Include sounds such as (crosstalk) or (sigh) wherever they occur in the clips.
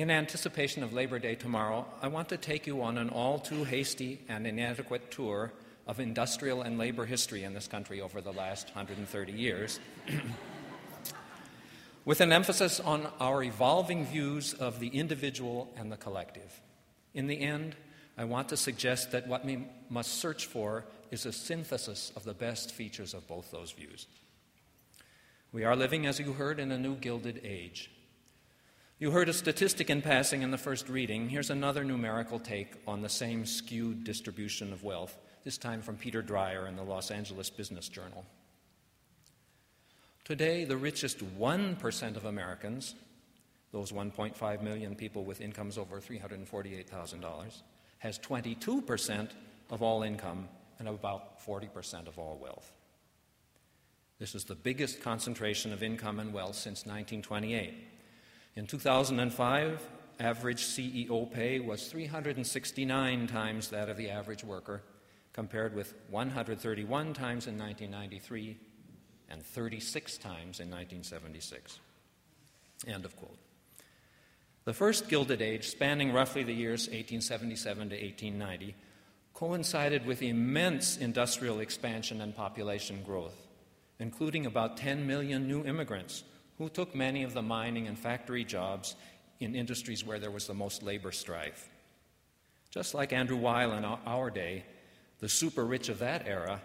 In anticipation of Labor Day tomorrow, I want to take you on an all too hasty and inadequate tour of industrial and labor history in this country over the last 130 years, (clears throat) with an emphasis on our evolving views of the individual and the collective. In the end, I want to suggest that what we must search for is a synthesis of the best features of both those views. We are living, as you heard, in a new gilded age. You heard a statistic in passing in the first reading. Here's another numerical take on the same skewed distribution of wealth, this time from Peter Dreier in the Los Angeles Business Journal. Today, the richest 1% of Americans, those 1.5 million people with incomes over $348,000, has 22% of all income and about 40% of all wealth. This is the biggest concentration of income and wealth since 1928. In 2005, average CEO pay was 369 times that of the average worker, compared with 131 times in 1993 and 36 times in 1976. End of quote. The first Gilded Age, spanning roughly the years 1877 to 1890, coincided with immense industrial expansion and population growth including about 10 million new immigrants who took many of the mining and factory jobs in industries where there was the most labor strife. Just like Andrew Weil in our day, the super rich of that era,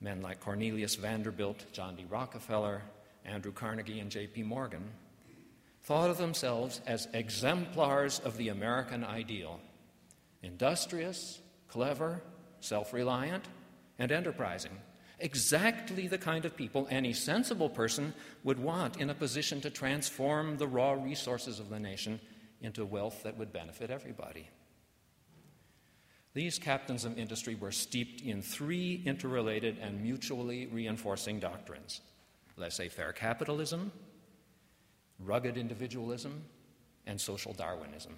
men like Cornelius Vanderbilt, John D. Rockefeller, Andrew Carnegie, and J.P. Morgan, thought of themselves as exemplars of the American ideal industrious, clever, self reliant, and enterprising exactly the kind of people any sensible person would want in a position to transform the raw resources of the nation into wealth that would benefit everybody. These captains of industry were steeped in three interrelated and mutually reinforcing doctrines laissez faire capitalism, rugged individualism, and social Darwinism,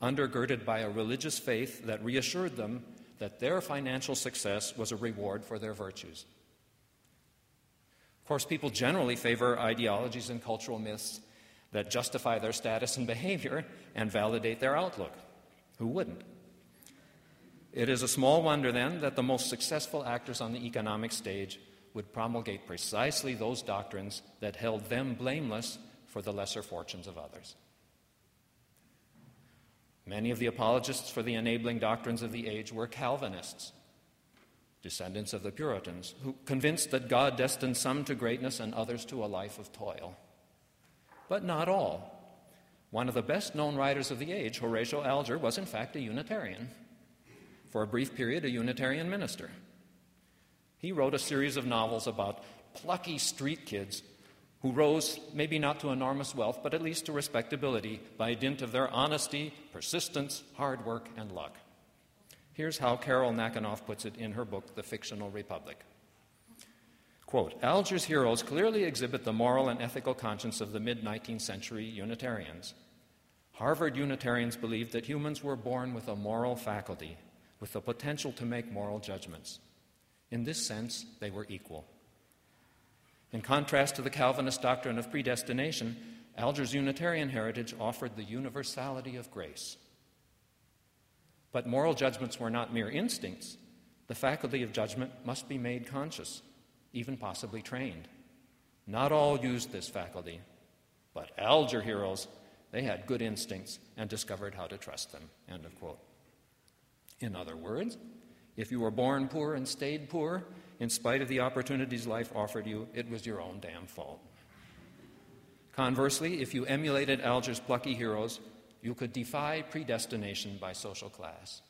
undergirded by a religious faith that reassured them that their financial success was a reward for their virtues. Of course, people generally favor ideologies and cultural myths that justify their status and behavior and validate their outlook. Who wouldn't? It is a small wonder, then, that the most successful actors on the economic stage would promulgate precisely those doctrines that held them blameless for the lesser fortunes of others. Many of the apologists for the enabling doctrines of the age were Calvinists, descendants of the Puritans, who convinced that God destined some to greatness and others to a life of toil. But not all. One of the best known writers of the age, Horatio Alger, was in fact a Unitarian. For a brief period, a Unitarian minister. He wrote a series of novels about plucky street kids who rose maybe not to enormous wealth, but at least to respectability by dint of their honesty, persistence, hard work, and luck. Here's how Carol Nackenoff puts it in her book, The Fictional Republic. Quote Alger's heroes clearly exhibit the moral and ethical conscience of the mid 19th century Unitarians. Harvard Unitarians believed that humans were born with a moral faculty, with the potential to make moral judgments. In this sense, they were equal. In contrast to the Calvinist doctrine of predestination, Alger's Unitarian heritage offered the universality of grace. But moral judgments were not mere instincts. The faculty of judgment must be made conscious, even possibly trained. Not all used this faculty, but Alger heroes, they had good instincts and discovered how to trust them. End of quote. In other words, if you were born poor and stayed poor, in spite of the opportunities life offered you, it was your own damn fault. Conversely, if you emulated Alger's plucky heroes, you could defy predestination by social class.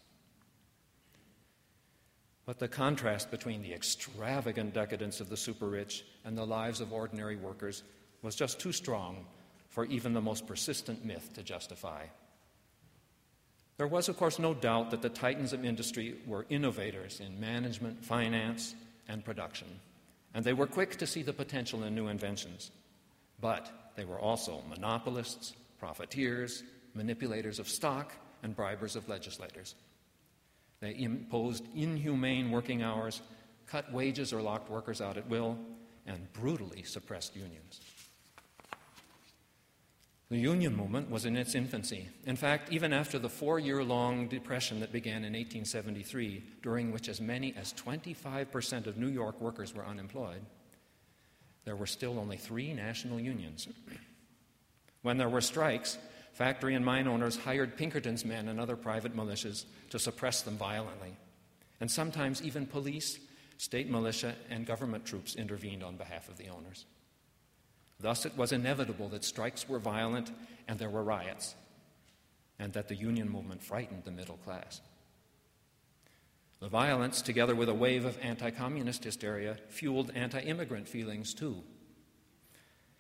But the contrast between the extravagant decadence of the super rich and the lives of ordinary workers was just too strong for even the most persistent myth to justify. There was, of course, no doubt that the titans of industry were innovators in management, finance, and production, and they were quick to see the potential in new inventions. But they were also monopolists, profiteers, manipulators of stock, and bribers of legislators. They imposed inhumane working hours, cut wages or locked workers out at will, and brutally suppressed unions. The union movement was in its infancy. In fact, even after the four year long depression that began in 1873, during which as many as 25% of New York workers were unemployed, there were still only three national unions. When there were strikes, factory and mine owners hired Pinkerton's men and other private militias to suppress them violently. And sometimes even police, state militia, and government troops intervened on behalf of the owners. Thus, it was inevitable that strikes were violent and there were riots, and that the union movement frightened the middle class. The violence, together with a wave of anti communist hysteria, fueled anti immigrant feelings too.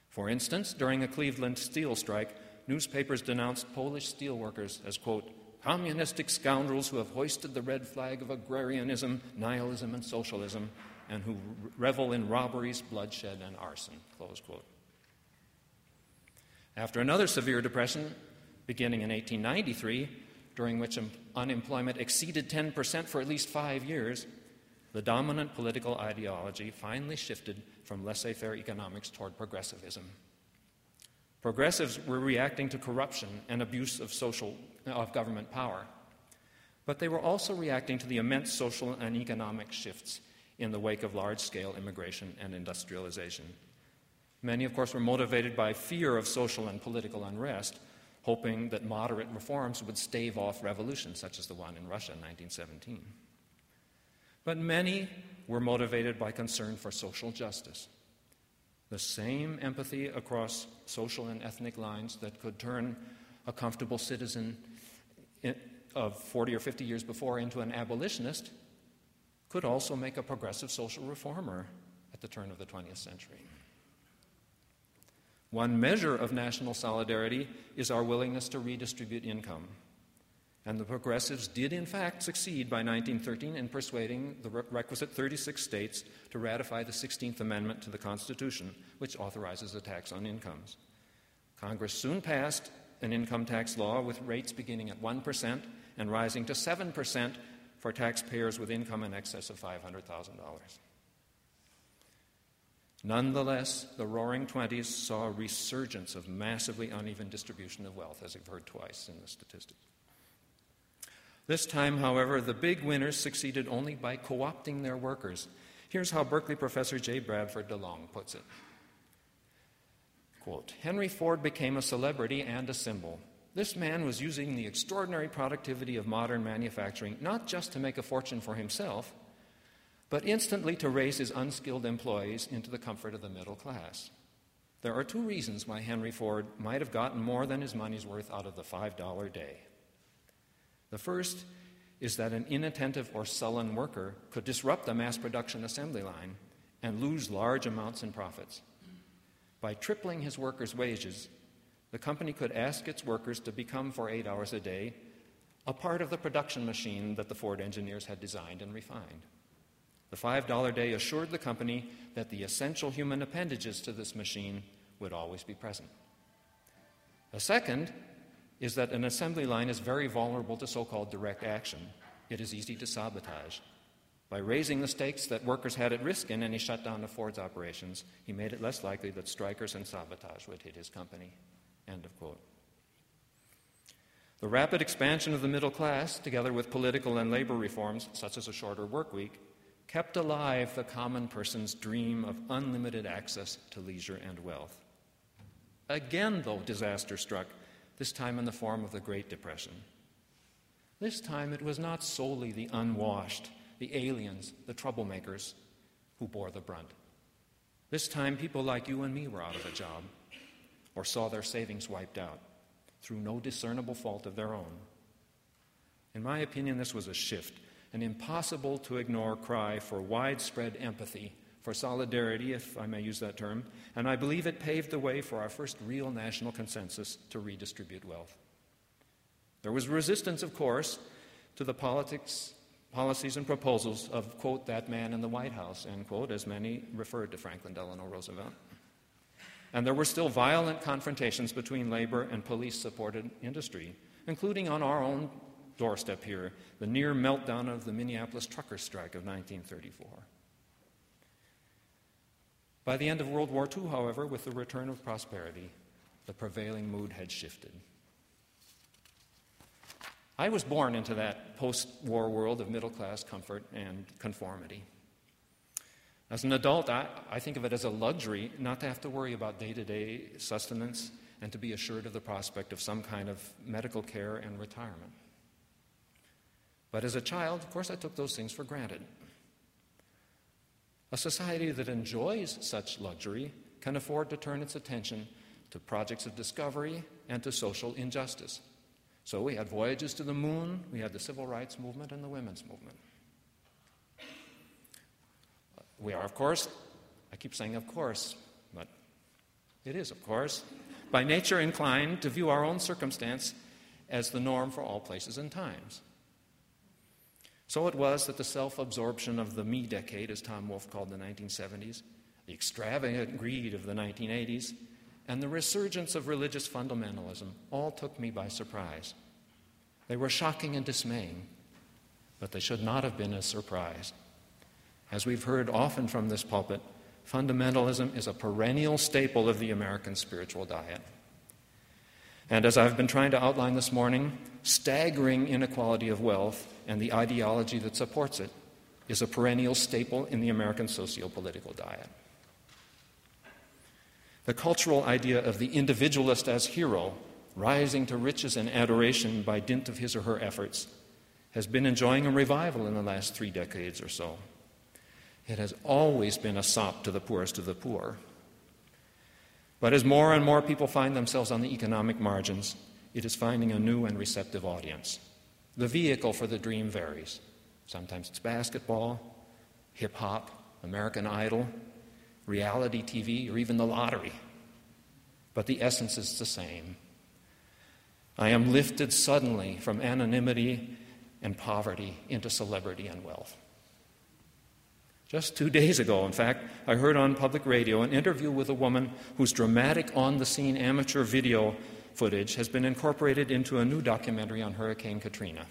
For instance, during a Cleveland steel strike, newspapers denounced Polish steelworkers as, quote, communistic scoundrels who have hoisted the red flag of agrarianism, nihilism, and socialism, and who revel in robberies, bloodshed, and arson, close quote. After another severe depression beginning in 1893, during which unemployment exceeded 10% for at least five years, the dominant political ideology finally shifted from laissez faire economics toward progressivism. Progressives were reacting to corruption and abuse of, social, of government power, but they were also reacting to the immense social and economic shifts in the wake of large scale immigration and industrialization. Many, of course, were motivated by fear of social and political unrest, hoping that moderate reforms would stave off revolutions such as the one in Russia in 1917. But many were motivated by concern for social justice. The same empathy across social and ethnic lines that could turn a comfortable citizen of 40 or 50 years before into an abolitionist could also make a progressive social reformer at the turn of the 20th century. One measure of national solidarity is our willingness to redistribute income. And the progressives did, in fact, succeed by 1913 in persuading the requisite 36 states to ratify the 16th Amendment to the Constitution, which authorizes a tax on incomes. Congress soon passed an income tax law with rates beginning at 1% and rising to 7% for taxpayers with income in excess of $500,000. Nonetheless, the Roaring Twenties saw a resurgence of massively uneven distribution of wealth, as we've heard twice in the statistics. This time, however, the big winners succeeded only by co opting their workers. Here's how Berkeley professor J. Bradford DeLong puts it Quote, Henry Ford became a celebrity and a symbol. This man was using the extraordinary productivity of modern manufacturing not just to make a fortune for himself, but instantly to raise his unskilled employees into the comfort of the middle class. There are two reasons why Henry Ford might have gotten more than his money's worth out of the $5 day. The first is that an inattentive or sullen worker could disrupt the mass production assembly line and lose large amounts in profits. By tripling his workers' wages, the company could ask its workers to become, for eight hours a day, a part of the production machine that the Ford engineers had designed and refined. The $5 day assured the company that the essential human appendages to this machine would always be present. A second is that an assembly line is very vulnerable to so called direct action. It is easy to sabotage. By raising the stakes that workers had at risk in any shutdown of Ford's operations, he made it less likely that strikers and sabotage would hit his company. End of quote. The rapid expansion of the middle class, together with political and labor reforms, such as a shorter work week, kept alive the common person's dream of unlimited access to leisure and wealth. Again, though, disaster struck, this time in the form of the Great Depression. This time it was not solely the unwashed, the aliens, the troublemakers who bore the brunt. This time people like you and me were out of a job or saw their savings wiped out through no discernible fault of their own. In my opinion, this was a shift an impossible to ignore cry for widespread empathy, for solidarity, if I may use that term, and I believe it paved the way for our first real national consensus to redistribute wealth. There was resistance, of course, to the politics, policies, and proposals of, quote, that man in the White House, end quote, as many referred to Franklin Delano Roosevelt. And there were still violent confrontations between labor and police supported industry, including on our own doorstep here the near meltdown of the Minneapolis trucker strike of 1934. By the end of World War II, however, with the return of prosperity, the prevailing mood had shifted. I was born into that post war world of middle class comfort and conformity. As an adult, I, I, think of it as a luxury not to have to worry about day to day sustenance and to be assured of the prospect of some kind of medical care and retirement. But as a child, of course, I took those things for granted. A society that enjoys such luxury can afford to turn its attention to projects of discovery and to social injustice. So we had voyages to the moon, we had the civil rights movement and the women's movement. We are, of course, I keep saying of course, but it is, of course, by nature inclined to view our own circumstance as the norm for all places and times. So it was that the self absorption of the me decade, as Tom Wolfe called the 1970s, the extravagant greed of the 1980s, and the resurgence of religious fundamentalism all took me by surprise. They were shocking and dismaying, but they should not have been a surprise. As we've heard often from this pulpit, fundamentalism is a perennial staple of the American spiritual diet. And as I've been trying to outline this morning, staggering inequality of wealth and the ideology that supports it is a perennial staple in the American socio political diet. The cultural idea of the individualist as hero, rising to riches and adoration by dint of his or her efforts, has been enjoying a revival in the last three decades or so. It has always been a sop to the poorest of the poor. But as more and more people find themselves on the economic margins, it is finding a new and receptive audience. The vehicle for the dream varies. Sometimes it's basketball, hip hop, American Idol, reality TV, or even the lottery. But the essence is the same. I am lifted suddenly from anonymity and poverty into celebrity and wealth. Just two days ago, in fact, I heard on public radio an interview with a woman whose dramatic on the scene amateur video footage has been incorporated into a new documentary on Hurricane Katrina.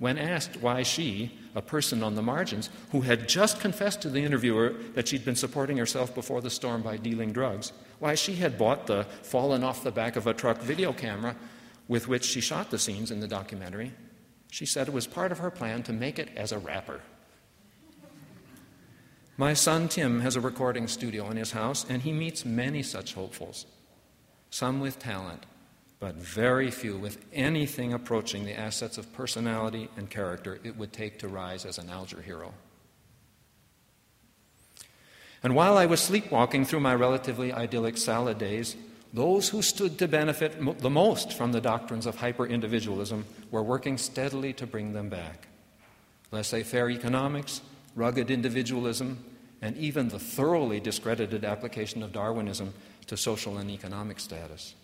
When asked why she, a person on the margins, who had just confessed to the interviewer that she'd been supporting herself before the storm by dealing drugs, why she had bought the fallen off the back of a truck video camera with which she shot the scenes in the documentary, she said it was part of her plan to make it as a rapper. My son Tim has a recording studio in his house, and he meets many such hopefuls, some with talent, but very few with anything approaching the assets of personality and character it would take to rise as an Alger hero. And while I was sleepwalking through my relatively idyllic salad days, those who stood to benefit the most from the doctrines of hyper individualism were working steadily to bring them back. Laissez faire economics, rugged individualism, and even the thoroughly discredited application of Darwinism to social and economic status.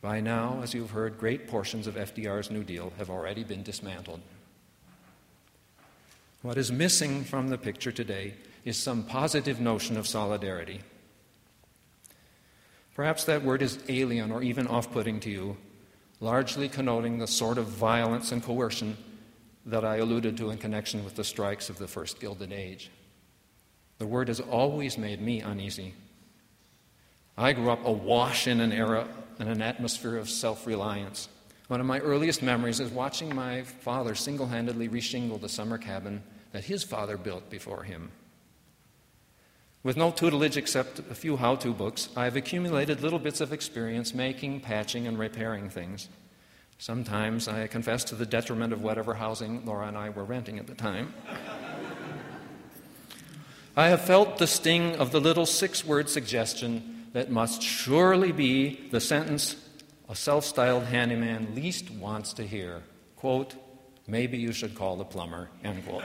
By now, as you've heard, great portions of FDR's New Deal have already been dismantled. What is missing from the picture today is some positive notion of solidarity. Perhaps that word is alien or even off putting to you, largely connoting the sort of violence and coercion that I alluded to in connection with the strikes of the First Gilded Age. The word has always made me uneasy. I grew up awash in an era and an atmosphere of self reliance. One of my earliest memories is watching my father single handedly reshingle the summer cabin that his father built before him. With no tutelage except a few how to books, I have accumulated little bits of experience making, patching, and repairing things. Sometimes I confess to the detriment of whatever housing Laura and I were renting at the time. I have felt the sting of the little six word suggestion that must surely be the sentence a self styled handyman least wants to hear. Quote, maybe you should call the plumber, end quote.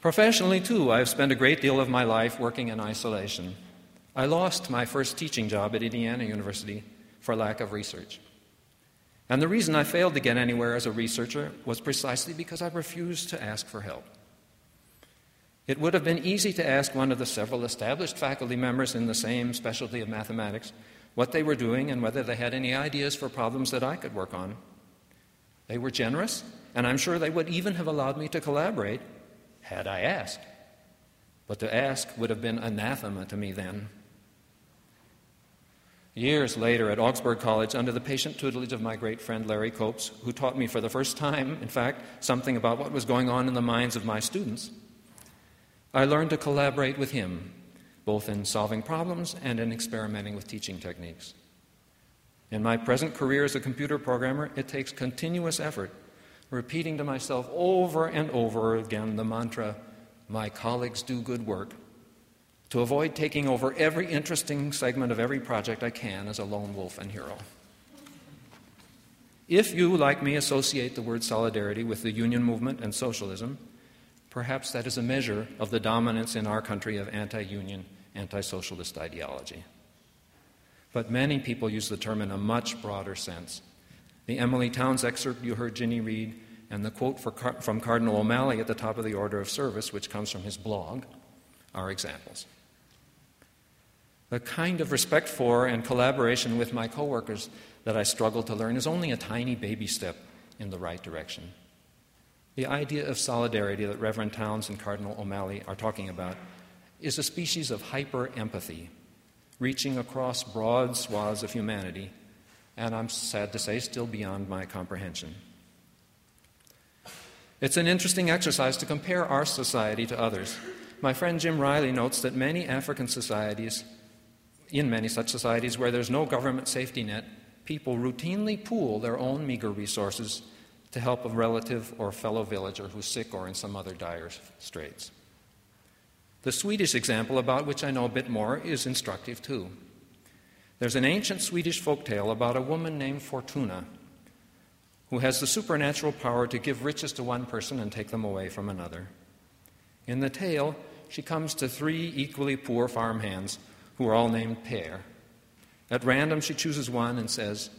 Professionally, too, I've spent a great deal of my life working in isolation. I lost my first teaching job at Indiana University for lack of research. And the reason I failed to get anywhere as a researcher was precisely because I refused to ask for help. It would have been easy to ask one of the several established faculty members in the same specialty of mathematics what they were doing and whether they had any ideas for problems that I could work on. They were generous, and I'm sure they would even have allowed me to collaborate had I asked. But to ask would have been anathema to me then. Years later at Augsburg College, under the patient tutelage of my great friend Larry Copes, who taught me for the first time, in fact, something about what was going on in the minds of my students, I learned to collaborate with him, both in solving problems and in experimenting with teaching techniques. In my present career as a computer programmer, it takes continuous effort, repeating to myself over and over again the mantra, My colleagues do good work, to avoid taking over every interesting segment of every project I can as a lone wolf and hero. If you, like me, associate the word solidarity with the union movement and socialism, perhaps that is a measure of the dominance in our country of anti union, anti socialist ideology. But many people use the term in a much broader sense. The Emilie Townes excerpt you heard Ginny read, and the quote from Cardinal O'Malley at the top of the order of service, which comes from his blog, are examples. The kind of respect for and collaboration with my coworkers that I struggle to learn is only a tiny baby step in the right direction. The idea of solidarity that Reverend Townes and Cardinal O'Malley are talking about is a species of hyper empathy, reaching across broad swaths of humanity, and I'm sad to say, still beyond my comprehension. It's an interesting exercise to compare our society to others. My friend Jim Riley notes that many African societies in many such societies where there's no government safety net, people routinely pool their own meager resources to help a relative or fellow villager who's sick or in some other dire straits. The Swedish example, about which I know a bit more, is instructive too. There's an ancient Swedish folk tale about a woman named Fortuna who has the supernatural power to give riches to one person and take them away from another. In the tale, she comes to three equally poor farm hands who are all named Per. At random, she chooses one and says,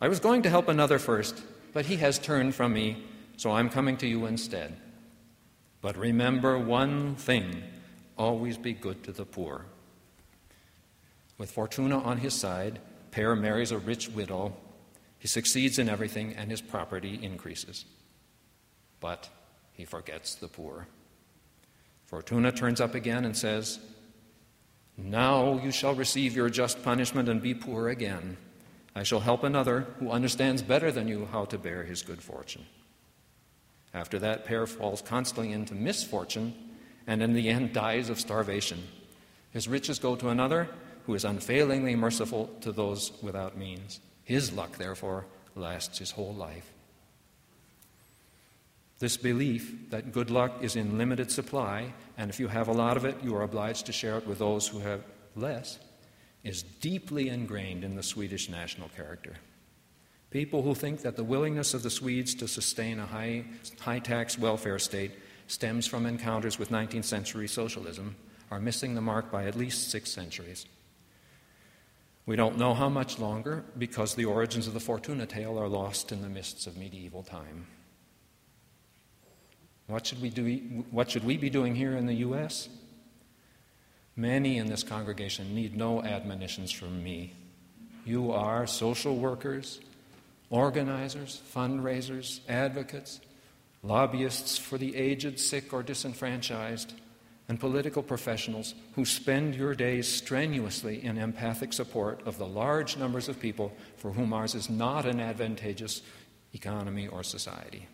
I was going to help another first, but he has turned from me, so I'm coming to you instead. But remember one thing always be good to the poor. With Fortuna on his side, Per marries a rich widow. He succeeds in everything, and his property increases. But he forgets the poor. Fortuna turns up again and says, now you shall receive your just punishment and be poor again. I shall help another who understands better than you how to bear his good fortune. After that, Per falls constantly into misfortune and in the end dies of starvation. His riches go to another who is unfailingly merciful to those without means. His luck, therefore, lasts his whole life. This belief that good luck is in limited supply, and if you have a lot of it, you are obliged to share it with those who have less, is deeply ingrained in the Swedish national character. People who think that the willingness of the Swedes to sustain a high, high tax welfare state stems from encounters with 19th century socialism are missing the mark by at least six centuries. We don't know how much longer because the origins of the Fortuna tale are lost in the mists of medieval time. What should we, do, what should we be doing here in the U.S.? Many in this congregation need no admonitions from me. You are social workers, organizers, fundraisers, advocates, lobbyists for the aged, sick, or disenfranchised, and political professionals who spend your days strenuously in empathic support of the large numbers of people for whom ours is not an advantageous economy or society.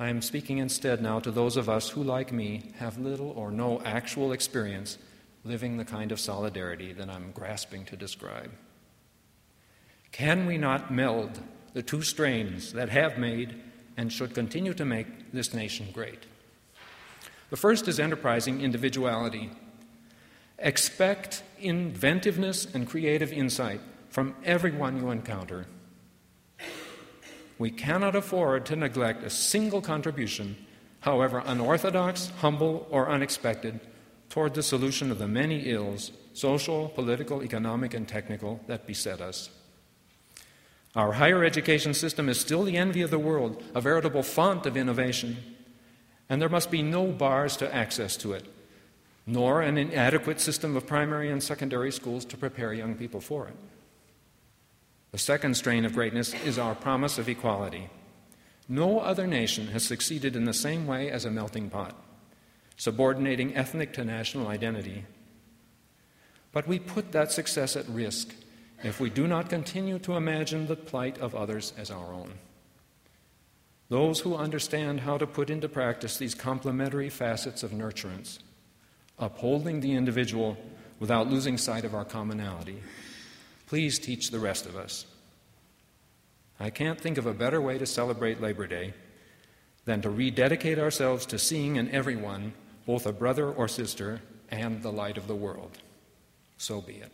I am speaking instead now to those of us who, like me, have little or no actual experience living the kind of solidarity that I'm grasping to describe. Can we not meld the two strains that have made and should continue to make this nation great? The first is enterprising individuality. Expect inventiveness and creative insight from everyone you encounter. We cannot afford to neglect a single contribution, however unorthodox, humble, or unexpected, toward the solution of the many ills, social, political, economic, and technical, that beset us. Our higher education system is still the envy of the world, a veritable font of innovation, and there must be no bars to access to it, nor an inadequate system of primary and secondary schools to prepare young people for it. The second strain of greatness is our promise of equality. No other nation has succeeded in the same way as a melting pot, subordinating ethnic to national identity. But we put that success at risk if we do not continue to imagine the plight of others as our own. Those who understand how to put into practice these complementary facets of nurturance, upholding the individual without losing sight of our commonality, please teach the rest of us. I can't think of a better way to celebrate Labor Day than to rededicate ourselves to seeing in everyone both a brother or sister and the light of the world. So be it.